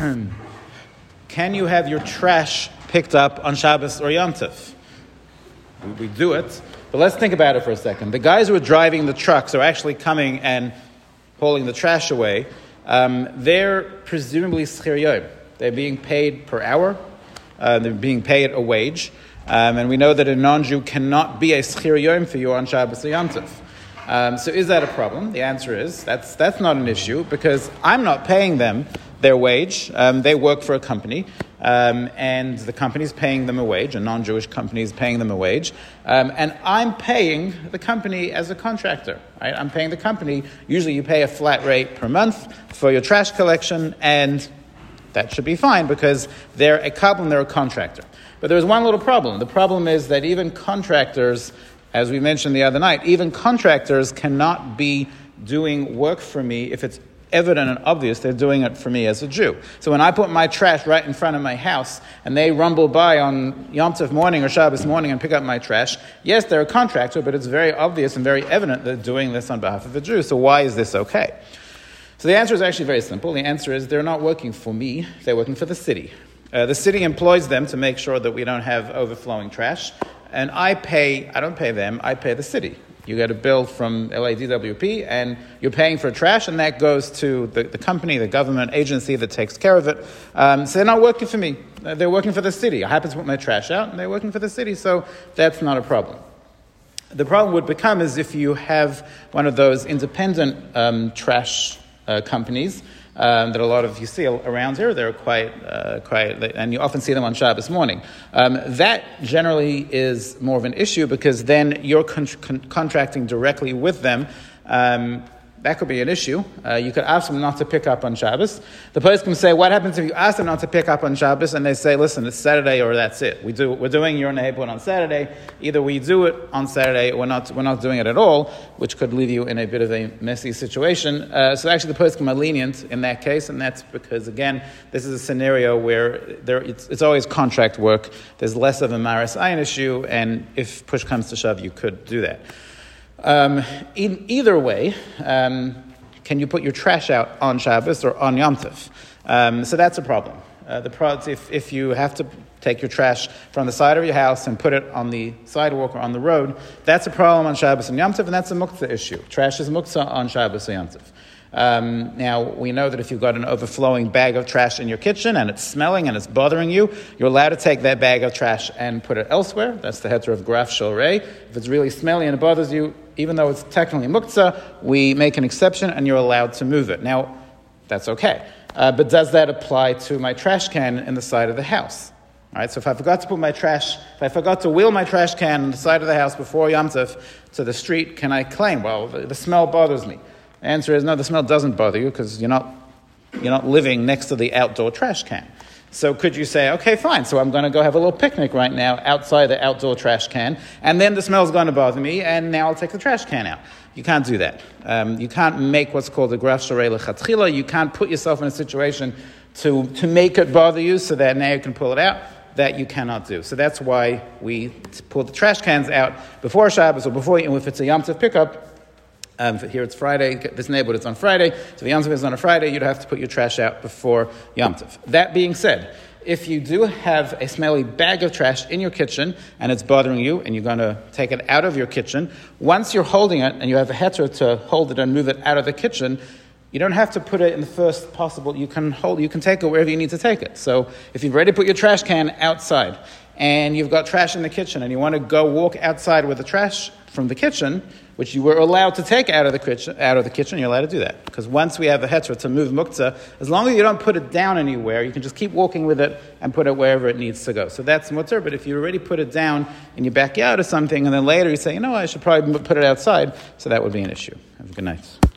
can you have your trash picked up on Shabbos or Yom Tov? We, do it, but let's think about it for a second. The guys who are driving the trucks are actually coming and hauling the trash away. Um, they're presumably schir They're being paid per hour. Uh, they're being paid a wage. Um, and we know that a non-Jew cannot be a schir for you on Shabbos or Yom Tov. Um, so is that a problem? The answer is that's, that's not an issue because I'm not paying them their wage. Um, they work for a company, um, and the company is paying them a wage, a non Jewish company is paying them a wage, um, and I'm paying the company as a contractor. Right? I'm paying the company. Usually you pay a flat rate per month for your trash collection, and that should be fine because they're a carbon, they're a contractor. But there's one little problem. The problem is that even contractors, as we mentioned the other night, even contractors cannot be doing work for me if it's evident and obvious they're doing it for me as a Jew. So when I put my trash right in front of my house and they rumble by on Yom Tov morning or Shabbos morning and pick up my trash, yes, they're a contractor, but it's very obvious and very evident they're doing this on behalf of a Jew. So why is this okay? So the answer is actually very simple. The answer is they're not working for me, they're working for the city. Uh, the city employs them to make sure that we don't have overflowing trash, and I pay, I don't pay them, I pay the city. You get a bill from LADWP and you're paying for trash, and that goes to the, the company, the government agency that takes care of it. Um, so they're not working for me, uh, they're working for the city. I happen to put my trash out, and they're working for the city, so that's not a problem. The problem would become is if you have one of those independent um, trash uh, companies um, that a lot of you see around here. They're quite, uh, quite, and you often see them on Shabbos morning. Um, that generally is more of an issue because then you're con- con- contracting directly with them. Um, that could be an issue. Uh, you could ask them not to pick up on Shabbos. The person can say, what happens if you ask them not to pick up on Shabbos and they say, listen, it's Saturday or that's it. We do, we're doing your neighborhood on Saturday. Either we do it on Saturday or we're not, we're not doing it at all, which could leave you in a bit of a messy situation. Uh, so actually the person can be lenient in that case, and that's because, again, this is a scenario where there, it's, it's always contract work. There's less of a maris ayin issue, and if push comes to shove, you could do that. Um, in either way, um, can you put your trash out on Shabbos or on Yom Tov? Um, so that's a problem. Uh, the if, if you have to take your trash from the side of your house and put it on the sidewalk or on the road, that's a problem on Shabbos and Yom Tov, and that's a muktzah issue. Trash is muktzah on Shabbos and Yom Tov. Um, now, we know that if you've got an overflowing bag of trash in your kitchen and it's smelling and it's bothering you, you're allowed to take that bag of trash and put it elsewhere. That's the heter of graf. If it's really smelly and it bothers you, even though it's technically muktzah, we make an exception and you're allowed to move it. Now, that's okay. Uh, but does that apply to my trash can in the side of the house? All right, so if I forgot to put my trash, if I forgot to wheel my trash can on the side of the house before Yom Tov to the street, can I claim, well, the, the smell bothers me? The answer is no, the smell doesn't bother you because you're not, you're not living next to the outdoor trash can. So could you say, okay, fine, so I'm going to go have a little picnic right now outside the outdoor trash can, and then the smell's going to bother me, and now I'll take the trash can out. You can't do that. Um, you can't make what's called a graf lechatchila. You can't put yourself in a situation to, to make it bother you so that now you can pull it out. That you cannot do. So that's why we pull the trash cans out before Shabbos or before, and if it's a Yom Tov pickup, um, here it's Friday. This neighborhood it's on Friday. So the Yom Tov is on a Friday, you'd have to put your trash out before Yom Tov. That being said, if you do have a smelly bag of trash in your kitchen and it's bothering you and you're going to take it out of your kitchen, once you're holding it and you have a heter to hold it and move it out of the kitchen, you don't have to put it in the first possible. You can hold. You can take it wherever you need to take it. So if you've already put your trash can outside and you've got trash in the kitchen and you want to go walk outside with the trash from the kitchen, which you were allowed to take out of the kitchen, out of the kitchen, you're allowed to do that. Because once we have a hetra to move muktzah, as long as you don't put it down anywhere, you can just keep walking with it and put it wherever it needs to go. So that's mutter. But if you already put it down in your backyard or something, and then later you say, you know, I should probably put it outside, so that would be an issue. Have a good night.